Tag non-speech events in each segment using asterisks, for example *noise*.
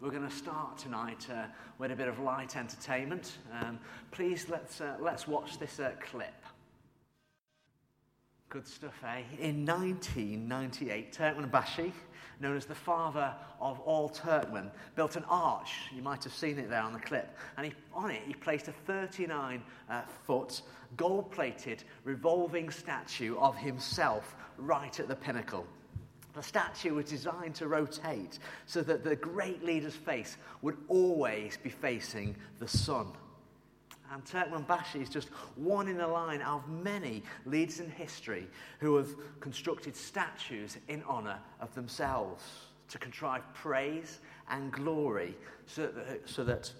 We're going to start tonight uh, with a bit of light entertainment. Um, please let's, uh, let's watch this uh, clip. Good stuff, eh? In 1998, Turkmenbashi, known as the father of all Turkmen, built an arch. You might have seen it there on the clip. And he, on it, he placed a 39 uh, foot, gold plated, revolving statue of himself right at the pinnacle. The statue was designed to rotate so that the great leader's face would always be facing the sun. And Turkmenbashi is just one in a line of many leaders in history who have constructed statues in honour of themselves to contrive praise and glory so that, so that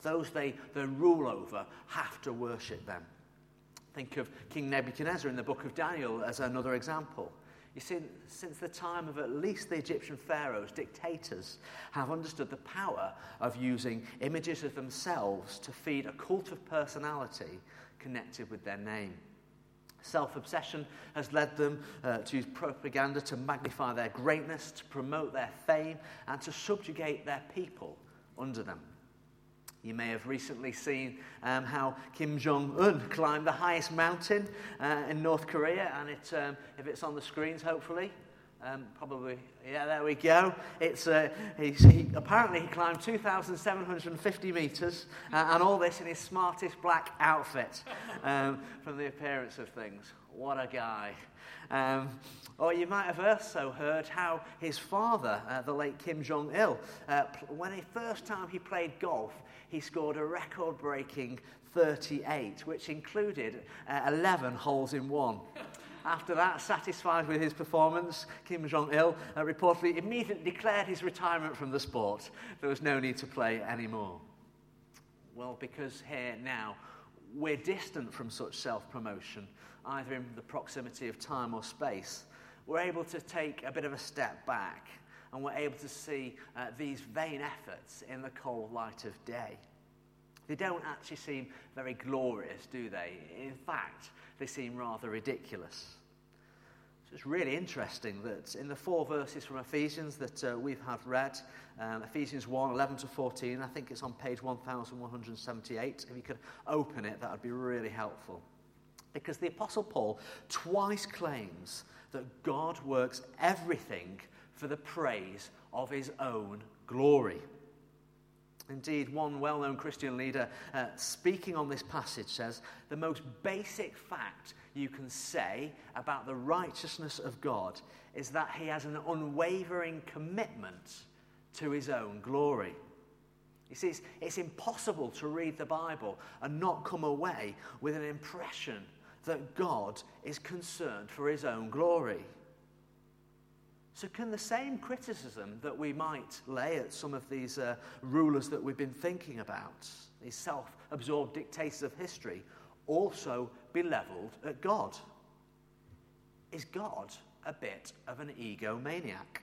those they, they rule over have to worship them. Think of King Nebuchadnezzar in the book of Daniel as another example. You see, since the time of at least the Egyptian pharaohs, dictators have understood the power of using images of themselves to feed a cult of personality connected with their name. Self obsession has led them uh, to use propaganda to magnify their greatness, to promote their fame, and to subjugate their people under them. You may have recently seen um, how Kim Jong un climbed the highest mountain uh, in North Korea, and it, um, if it's on the screens, hopefully. Um, probably, yeah, there we go. It's, uh, he, apparently, he climbed 2,750 metres, uh, and all this in his smartest black outfit um, from the appearance of things. What a guy. Um, or you might have also heard how his father, uh, the late Kim Jong il, uh, when the first time he played golf, he scored a record breaking 38, which included uh, 11 holes in one. After that, satisfied with his performance, Kim Jong il uh, reportedly immediately declared his retirement from the sport. There was no need to play anymore. Well, because here now, we're distant from such self promotion, either in the proximity of time or space. We're able to take a bit of a step back and we're able to see uh, these vain efforts in the cold light of day. They don't actually seem very glorious, do they? In fact, they seem rather ridiculous. So it's really interesting that in the four verses from Ephesians that uh, we've had read, um, Ephesians 1 11 to 14, I think it's on page 1178. If you could open it, that would be really helpful. Because the Apostle Paul twice claims that God works everything for the praise of his own glory. Indeed, one well known Christian leader uh, speaking on this passage says the most basic fact you can say about the righteousness of God is that he has an unwavering commitment to his own glory. See, it's, it's impossible to read the Bible and not come away with an impression that God is concerned for his own glory. So, can the same criticism that we might lay at some of these uh, rulers that we've been thinking about, these self absorbed dictators of history, also be levelled at God? Is God a bit of an egomaniac?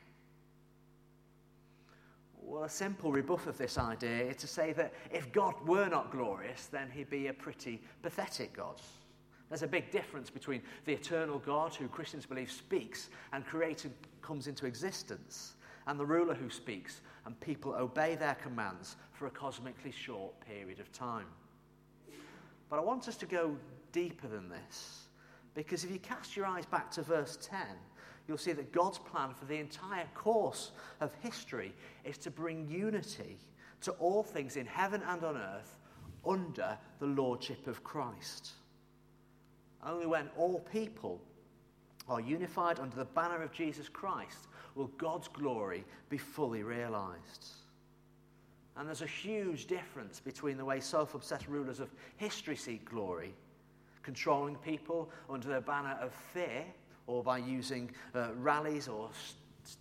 Well, a simple rebuff of this idea is to say that if God were not glorious, then he'd be a pretty pathetic God. There's a big difference between the eternal God, who Christians believe speaks and created comes into existence, and the ruler who speaks and people obey their commands for a cosmically short period of time. But I want us to go deeper than this, because if you cast your eyes back to verse 10, you'll see that God's plan for the entire course of history is to bring unity to all things in heaven and on earth under the lordship of Christ. Only when all people are unified under the banner of Jesus Christ will God's glory be fully realized. And there's a huge difference between the way self obsessed rulers of history seek glory, controlling people under the banner of fear, or by using uh, rallies or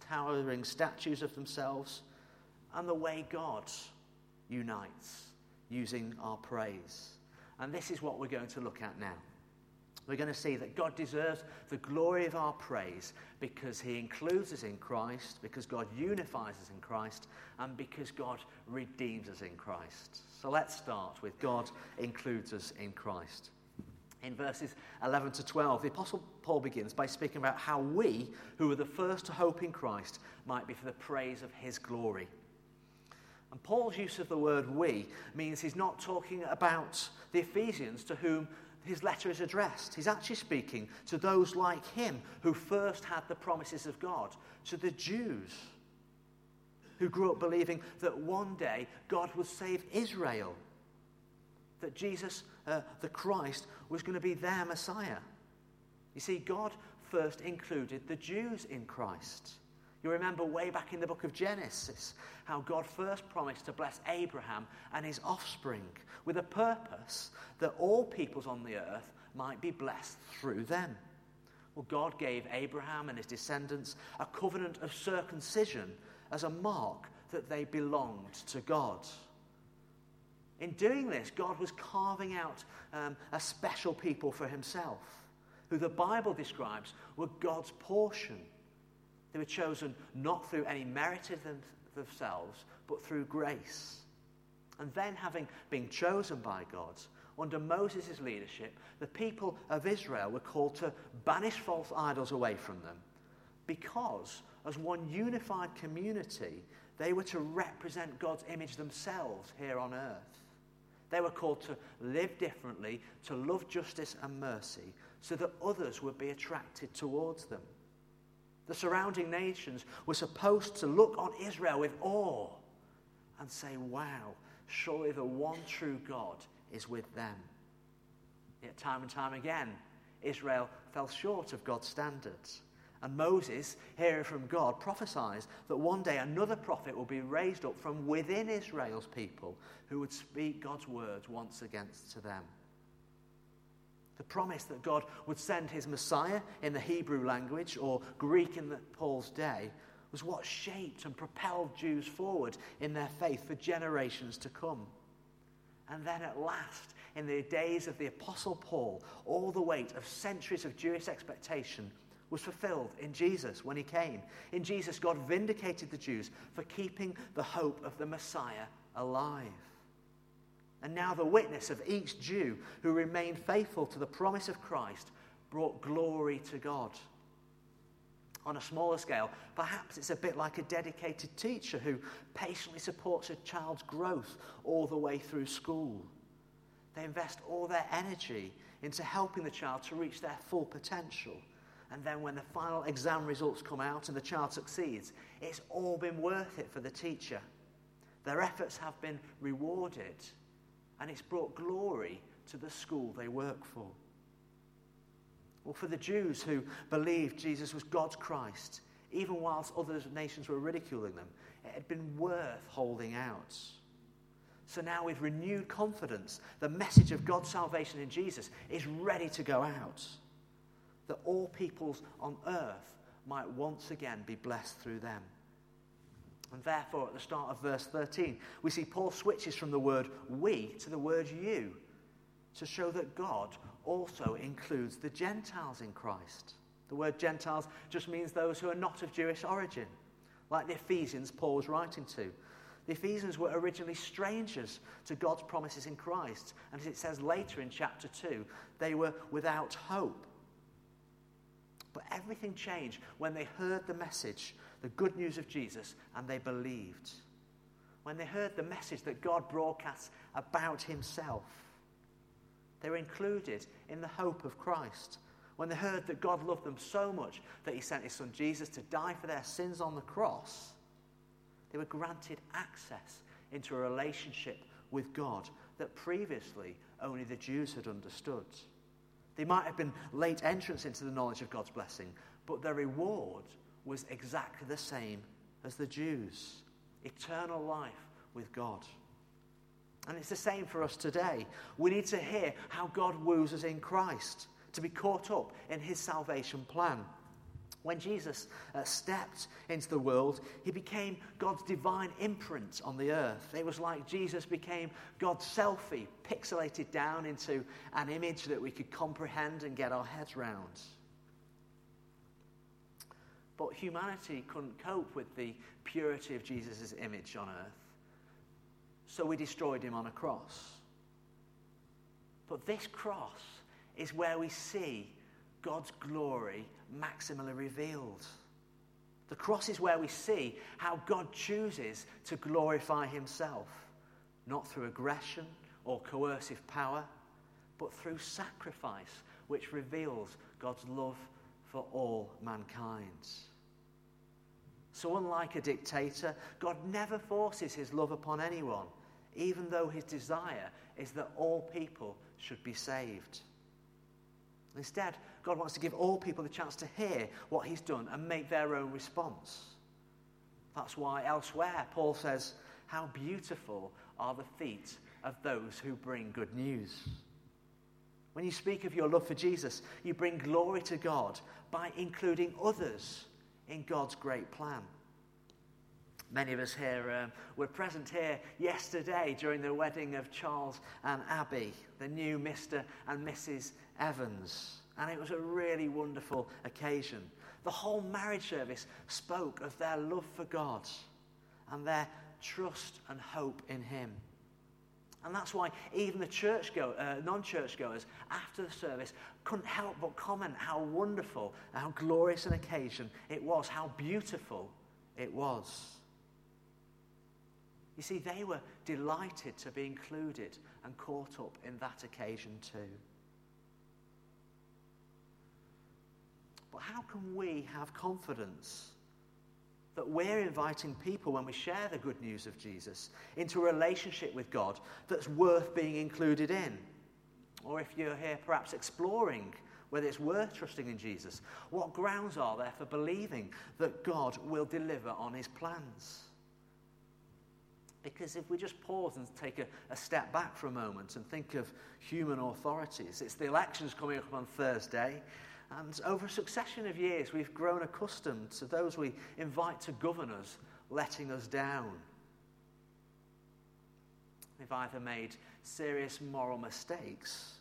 towering statues of themselves, and the way God unites using our praise. And this is what we're going to look at now we're going to see that God deserves the glory of our praise because He includes us in Christ, because God unifies us in Christ, and because God redeems us in Christ. So let's start with God includes us in Christ. In verses 11 to 12, the Apostle Paul begins by speaking about how we, who were the first to hope in Christ, might be for the praise of His glory. And Paul's use of the word we means he's not talking about the Ephesians to whom his letter is addressed. He's actually speaking to those like him who first had the promises of God, to the Jews who grew up believing that one day God would save Israel, that Jesus, uh, the Christ, was going to be their Messiah. You see, God first included the Jews in Christ. You remember way back in the book of Genesis how God first promised to bless Abraham and his offspring with a purpose that all peoples on the earth might be blessed through them. Well, God gave Abraham and his descendants a covenant of circumcision as a mark that they belonged to God. In doing this, God was carving out um, a special people for himself, who the Bible describes were God's portion. They were chosen not through any merit of them, themselves, but through grace. And then, having been chosen by God, under Moses' leadership, the people of Israel were called to banish false idols away from them because, as one unified community, they were to represent God's image themselves here on earth. They were called to live differently, to love justice and mercy, so that others would be attracted towards them. The surrounding nations were supposed to look on Israel with awe and say, Wow, surely the one true God is with them. Yet, time and time again, Israel fell short of God's standards. And Moses, hearing from God, prophesies that one day another prophet will be raised up from within Israel's people who would speak God's words once again to them. The promise that God would send his Messiah in the Hebrew language or Greek in the, Paul's day was what shaped and propelled Jews forward in their faith for generations to come. And then at last, in the days of the Apostle Paul, all the weight of centuries of Jewish expectation was fulfilled in Jesus when he came. In Jesus, God vindicated the Jews for keeping the hope of the Messiah alive. And now the witness of each Jew who remained faithful to the promise of Christ brought glory to God. On a smaller scale, perhaps it's a bit like a dedicated teacher who patiently supports a child's growth all the way through school. They invest all their energy into helping the child to reach their full potential. And then when the final exam results come out and the child succeeds, it's all been worth it for the teacher. Their efforts have been rewarded and it's brought glory to the school they work for. Well, for the Jews who believed Jesus was God's Christ, even whilst other nations were ridiculing them, it had been worth holding out. So now, with renewed confidence, the message of God's salvation in Jesus is ready to go out. That all peoples on earth might once again be blessed through them. And therefore, at the start of verse 13, we see Paul switches from the word we to the word you to show that God also includes the Gentiles in Christ. The word Gentiles just means those who are not of Jewish origin, like the Ephesians Paul was writing to. The Ephesians were originally strangers to God's promises in Christ. And as it says later in chapter 2, they were without hope. But everything changed when they heard the message the good news of Jesus and they believed. When they heard the message that God broadcasts about himself, they were included in the hope of Christ. When they heard that God loved them so much that he sent his son Jesus to die for their sins on the cross, they were granted access into a relationship with God that previously only the Jews had understood. They might have been late entrance into the knowledge of God's blessing, but their reward was exactly the same as the Jews eternal life with God. And it's the same for us today. We need to hear how God woos us in Christ, to be caught up in his salvation plan. When Jesus uh, stepped into the world, he became God's divine imprint on the earth. It was like Jesus became God's selfie, pixelated down into an image that we could comprehend and get our heads round. But humanity couldn't cope with the purity of Jesus' image on earth. So we destroyed him on a cross. But this cross is where we see God's glory maximally revealed. The cross is where we see how God chooses to glorify himself, not through aggression or coercive power, but through sacrifice, which reveals God's love for all mankind. So, unlike a dictator, God never forces his love upon anyone, even though his desire is that all people should be saved. Instead, God wants to give all people the chance to hear what he's done and make their own response. That's why elsewhere Paul says, How beautiful are the feet of those who bring good news. When you speak of your love for Jesus, you bring glory to God by including others in God's great plan. Many of us here um, were present here yesterday during the wedding of Charles and Abby, the new Mr. and Mrs. Evans. And it was a really wonderful occasion. The whole marriage service spoke of their love for God and their trust and hope in Him. And that's why even the church go, uh, non-churchgoers after the service couldn't help but comment how wonderful, how glorious an occasion it was, how beautiful it was. You see, they were delighted to be included and caught up in that occasion too. But how can we have confidence that we're inviting people when we share the good news of Jesus into a relationship with God that's worth being included in. Or if you're here perhaps exploring whether it's worth trusting in Jesus, what grounds are there for believing that God will deliver on his plans? Because if we just pause and take a, a, step back for a moment and think of human authorities, it's the elections coming up on Thursday. And over a succession of years, we've grown accustomed to those we invite to govern us letting us down. They've either made serious moral mistakes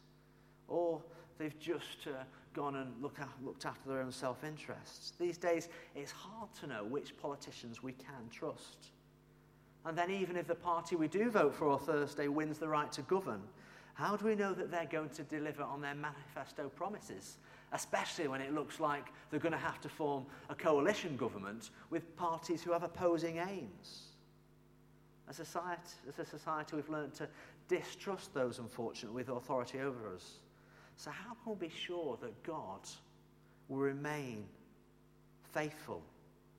or they've just uh, gone and look looked after their own self interests. These days, it's hard to know which politicians we can trust. And then, even if the party we do vote for on Thursday wins the right to govern, how do we know that they're going to deliver on their manifesto promises especially when it looks like they're going to have to form a coalition government with parties who have opposing aims. As a society, as a society we've learned to distrust those unfortunate with authority over us. So, how can we be sure that God will remain faithful,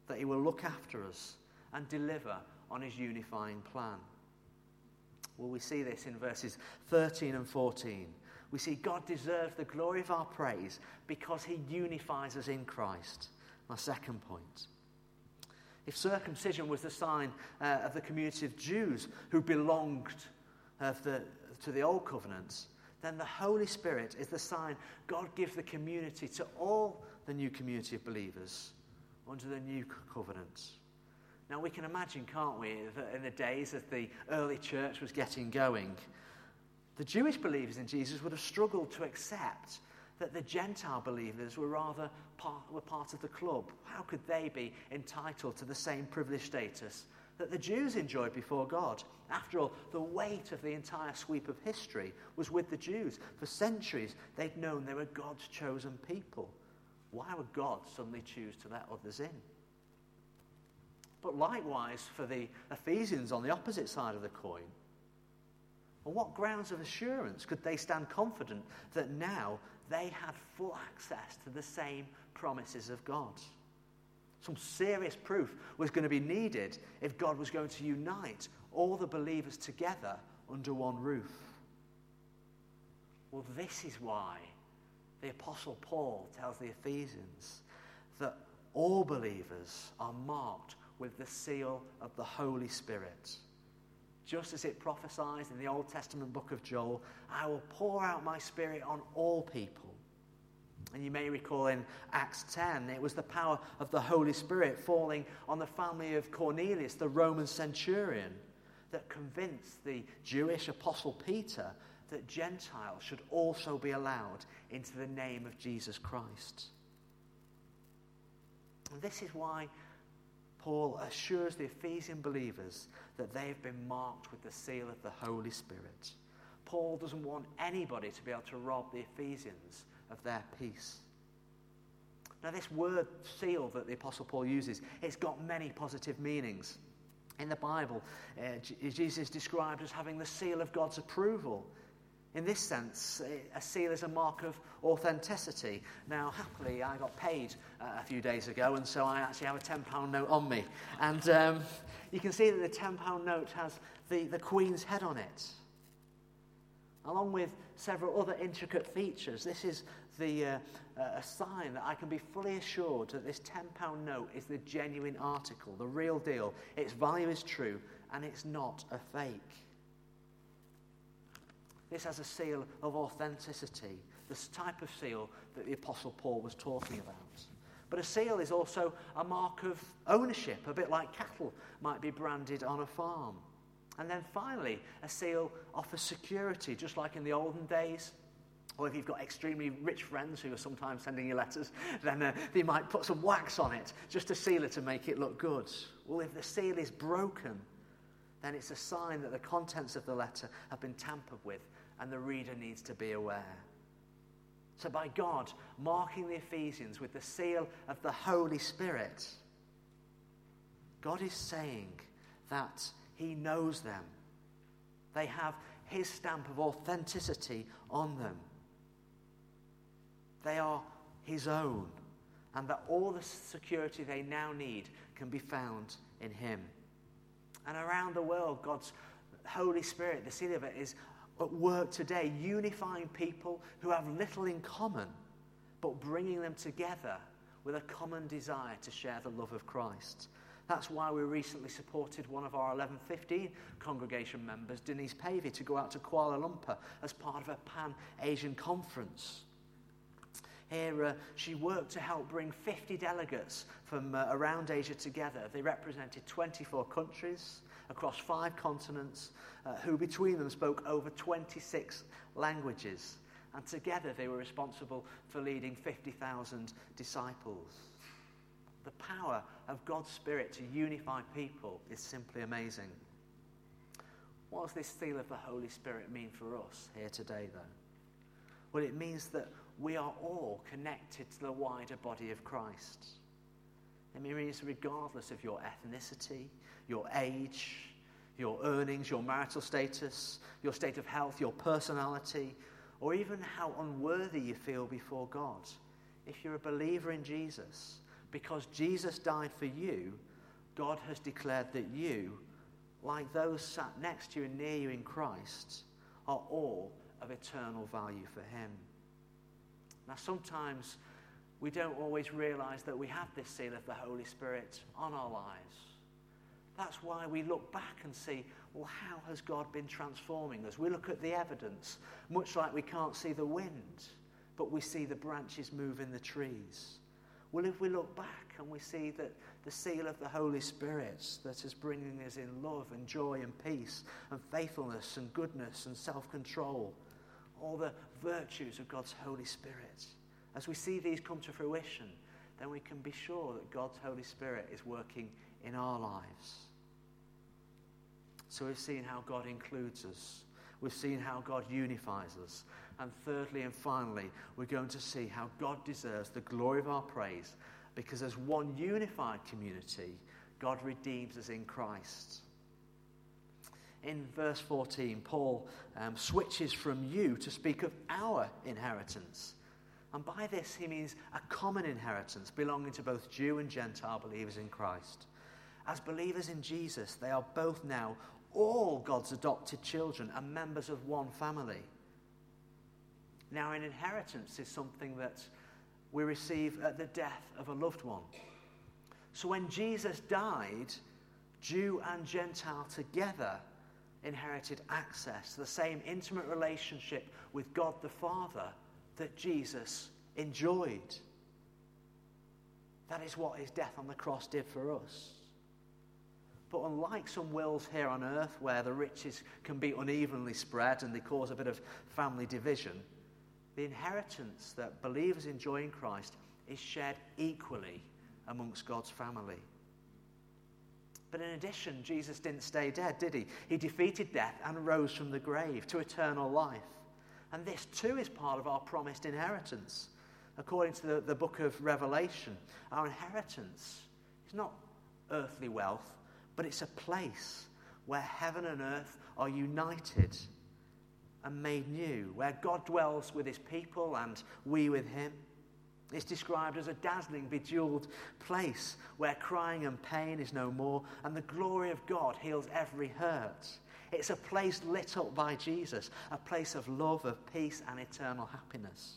that He will look after us and deliver on His unifying plan? Well, we see this in verses 13 and 14 we see God deserves the glory of our praise because he unifies us in Christ. My second point. If circumcision was the sign uh, of the community of Jews who belonged uh, the, to the Old Covenant, then the Holy Spirit is the sign God gives the community to all the new community of believers under the new covenant. Now, we can imagine, can't we, that in the days that the early church was getting going, the Jewish believers in Jesus would have struggled to accept that the Gentile believers were rather part, were part of the club. How could they be entitled to the same privileged status that the Jews enjoyed before God? After all, the weight of the entire sweep of history was with the Jews. For centuries, they'd known they were God's chosen people. Why would God suddenly choose to let others in? But likewise, for the Ephesians on the opposite side of the coin, on what grounds of assurance could they stand confident that now they had full access to the same promises of God? Some serious proof was going to be needed if God was going to unite all the believers together under one roof. Well, this is why the Apostle Paul tells the Ephesians that all believers are marked with the seal of the Holy Spirit just as it prophesies in the Old Testament book of Joel, I will pour out my spirit on all people. And you may recall in Acts 10, it was the power of the Holy Spirit falling on the family of Cornelius, the Roman centurion, that convinced the Jewish apostle Peter that Gentiles should also be allowed into the name of Jesus Christ. And this is why Paul assures the Ephesian believers that they have been marked with the seal of the Holy Spirit. Paul doesn't want anybody to be able to rob the Ephesians of their peace. Now, this word seal that the Apostle Paul uses, it's got many positive meanings. In the Bible, uh, Jesus is described as having the seal of God's approval. In this sense, a seal is a mark of authenticity. Now, happily, I got paid uh, a few days ago, and so I actually have a £10 note on me. And um, you can see that the £10 note has the, the Queen's head on it, along with several other intricate features. This is the, uh, uh, a sign that I can be fully assured that this £10 note is the genuine article, the real deal. Its value is true, and it's not a fake. This has a seal of authenticity, this type of seal that the Apostle Paul was talking about. But a seal is also a mark of ownership, a bit like cattle might be branded on a farm. And then finally, a seal offers security, just like in the olden days. Or if you've got extremely rich friends who are sometimes sending you letters, *laughs* then uh, they might put some wax on it just to seal it to make it look good. Well, if the seal is broken, then it's a sign that the contents of the letter have been tampered with and the reader needs to be aware. So, by God marking the Ephesians with the seal of the Holy Spirit, God is saying that He knows them. They have His stamp of authenticity on them. They are His own, and that all the security they now need can be found in Him. And around the world, God's Holy Spirit, the seal of it, is at work today, unifying people who have little in common, but bringing them together with a common desire to share the love of Christ. That's why we recently supported one of our 1115 congregation members, Denise Pavey, to go out to Kuala Lumpur as part of a Pan Asian conference. Here, uh, she worked to help bring 50 delegates from uh, around Asia together. They represented 24 countries across five continents, uh, who between them spoke over 26 languages. And together they were responsible for leading 50,000 disciples. The power of God's Spirit to unify people is simply amazing. What does this seal of the Holy Spirit mean for us here today, though? Well, it means that we are all connected to the wider body of Christ. It means regardless of your ethnicity, your age, your earnings, your marital status, your state of health, your personality, or even how unworthy you feel before God. If you're a believer in Jesus, because Jesus died for you, God has declared that you, like those sat next to you and near you in Christ, are all of eternal value for Him. Now, sometimes we don't always realize that we have this seal of the Holy Spirit on our lives. That's why we look back and see, well, how has God been transforming us? We look at the evidence, much like we can't see the wind, but we see the branches move in the trees. Well, if we look back and we see that the seal of the Holy Spirit that is bringing us in love and joy and peace and faithfulness and goodness and self control, all the virtues of God's Holy Spirit, as we see these come to fruition, then we can be sure that God's Holy Spirit is working in our lives. So we've seen how God includes us. We've seen how God unifies us. And thirdly and finally, we're going to see how God deserves the glory of our praise because as one unified community, God redeems us in Christ. In verse 14, Paul um, switches from you to speak of our inheritance. And by this, he means a common inheritance belonging to both Jew and Gentile believers in Christ. As believers in Jesus, they are both now all God's adopted children and members of one family. Now, an inheritance is something that we receive at the death of a loved one. So when Jesus died, Jew and Gentile together inherited access to the same intimate relationship with God the Father that Jesus enjoyed. That is what his death on the cross did for us. But unlike some wills here on earth where the riches can be unevenly spread and they cause a bit of family division, the inheritance that believers enjoy in Christ is shared equally amongst God's family. But in addition, Jesus didn't stay dead, did he? He defeated death and rose from the grave to eternal life. And this too is part of our promised inheritance. According to the, the book of Revelation, our inheritance is not earthly wealth, but it's a place where heaven and earth are united and made new, where God dwells with his people and we with him. It's described as a dazzling, bejeweled place where crying and pain is no more, and the glory of God heals every hurt. It's a place lit up by Jesus, a place of love, of peace, and eternal happiness.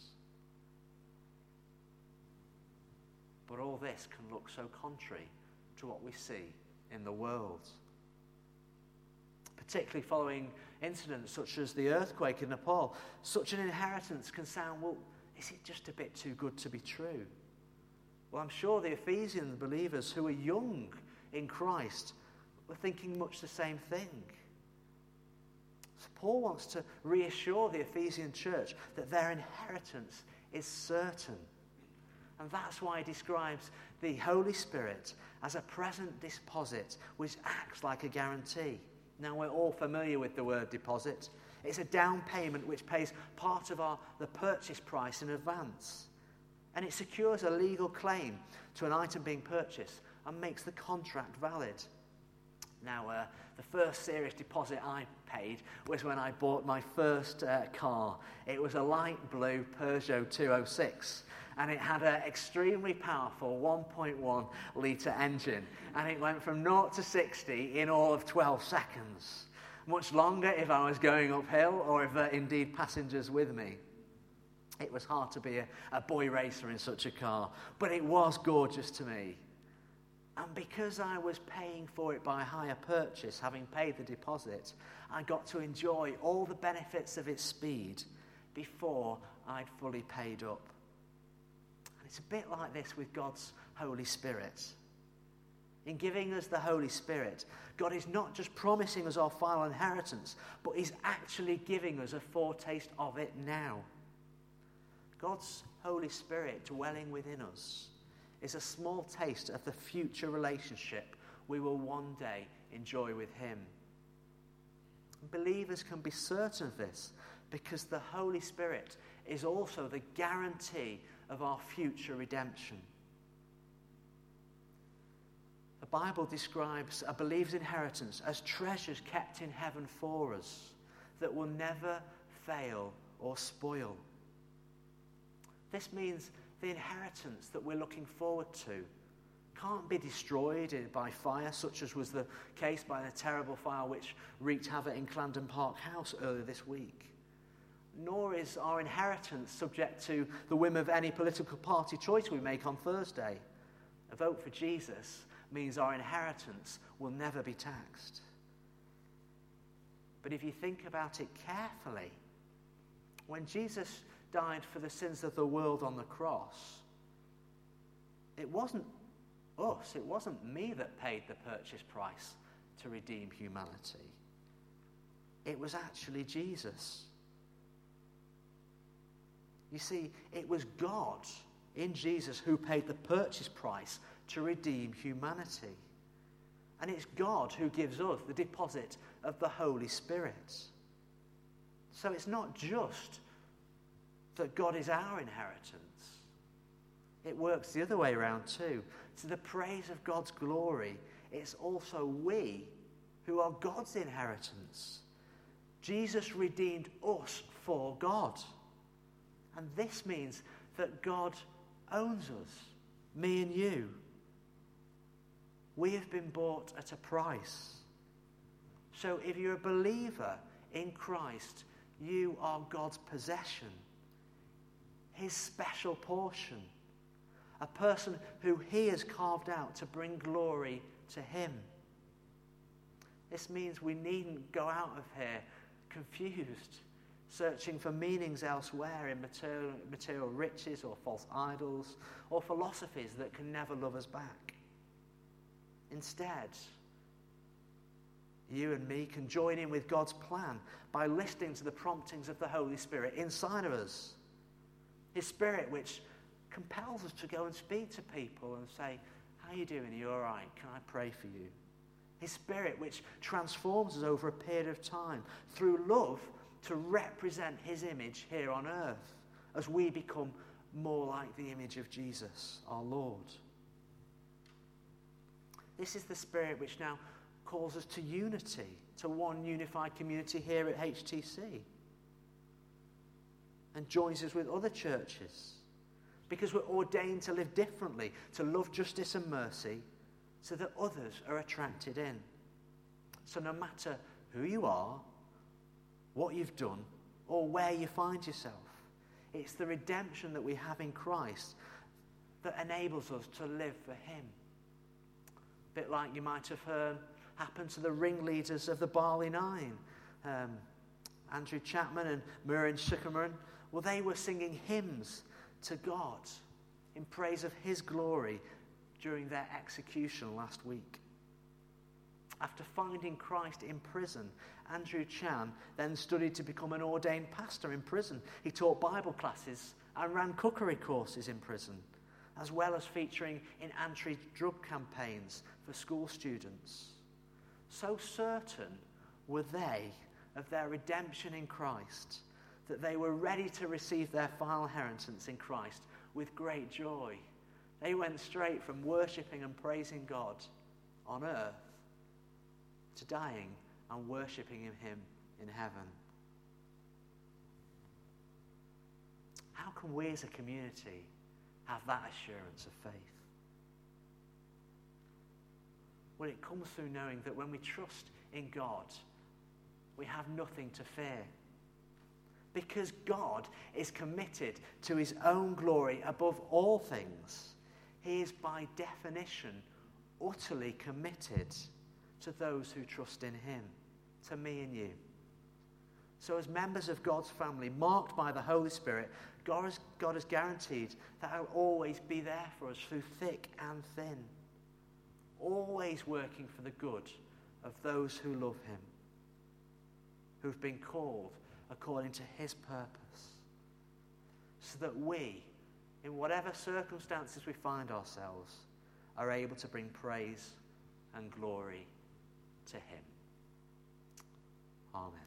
But all this can look so contrary to what we see in the world. Particularly following incidents such as the earthquake in Nepal, such an inheritance can sound, well, is it just a bit too good to be true? Well, I'm sure the Ephesian believers who are young in Christ were thinking much the same thing. Paul wants to reassure the Ephesian church that their inheritance is certain. And that's why he describes the Holy Spirit as a present deposit which acts like a guarantee. Now, we're all familiar with the word deposit. It's a down payment which pays part of our, the purchase price in advance. And it secures a legal claim to an item being purchased and makes the contract valid. Now, uh, the first serious deposit I paid was when I bought my first uh, car. It was a light blue Peugeot 206 and it had an extremely powerful 1.1 litre engine and it went from 0 to 60 in all of 12 seconds much longer if I was going uphill or if there indeed passengers with me. It was hard to be a, a boy racer in such a car, but it was gorgeous to me. And because I was paying for it by hire purchase, having paid the deposit, I got to enjoy all the benefits of its speed before I'd fully paid up. And it's a bit like this with God's Holy Spirit. In giving us the Holy Spirit, God is not just promising us our final inheritance, but He's actually giving us a foretaste of it now. God's Holy Spirit dwelling within us is a small taste of the future relationship we will one day enjoy with Him. Believers can be certain of this because the Holy Spirit is also the guarantee of our future redemption. The Bible describes a believer's inheritance as treasures kept in heaven for us that will never fail or spoil. This means the inheritance that we're looking forward to can't be destroyed by fire, such as was the case by the terrible fire which wreaked havoc in Clarendon Park House earlier this week. Nor is our inheritance subject to the whim of any political party choice we make on Thursday. A vote for Jesus means our inheritance will never be taxed. But if you think about it carefully, when Jesus died for the sins of the world on the cross, it wasn't us, it wasn't me that paid the purchase price to redeem humanity. It was actually Jesus. You see, it was God in Jesus who paid the purchase price to redeem humanity. And it's God who gives us the deposit of the Holy Spirit. So it's not just that God is our inheritance, it works the other way around too. To the praise of God's glory, it's also we who are God's inheritance. Jesus redeemed us for God. And this means that God owns us, me and you. We have been bought at a price. So if you're a believer in Christ, you are God's possession, His special portion, a person who He has carved out to bring glory to Him. This means we needn't go out of here confused, searching for meanings elsewhere in material, material riches or false idols or philosophies that can never love us back. Instead, you and me can join in with God's plan by listening to the promptings of the Holy Spirit inside of us. His Spirit, which compels us to go and speak to people and say, How are you doing? Are you all right? Can I pray for you? His Spirit, which transforms us over a period of time through love to represent His image here on earth as we become more like the image of Jesus, our Lord. This is the Spirit which now calls us to unity, to one unified community here at HTC, and joins us with other churches because we're ordained to live differently, to love justice and mercy, so that others are attracted in. So, no matter who you are, what you've done, or where you find yourself, it's the redemption that we have in Christ that enables us to live for Him. A bit like you might have heard happen to the ringleaders of the Bali Nine, um, Andrew Chan and Myuran Sukumaran. Well, they were singing hymns to God in praise of His glory during their execution last week. After finding Christ in prison, Andrew Chan then studied to become an ordained pastor in prison. He taught Bible classes and ran cookery courses in prison, as well as featuring in anti drug campaigns for school students. So certain were they of their redemption in Christ that they were ready to receive their final inheritance in Christ with great joy. They went straight from worshipping and praising God on earth to dying and worshipping Him in heaven. How can we as a community have that assurance of faith? Well, it comes through knowing that when we trust in God, we have nothing to fear. Because God is committed to his own glory above all things. He is, by definition, utterly committed to those who trust in him, to me and you. So, as members of God's family, marked by the Holy Spirit, God has, God has guaranteed that He'll always be there for us through thick and thin, always working for the good of those who love Him, who've been called according to his purpose. So that we, in whatever circumstances we find ourselves, are able to bring praise and glory to him. Amen.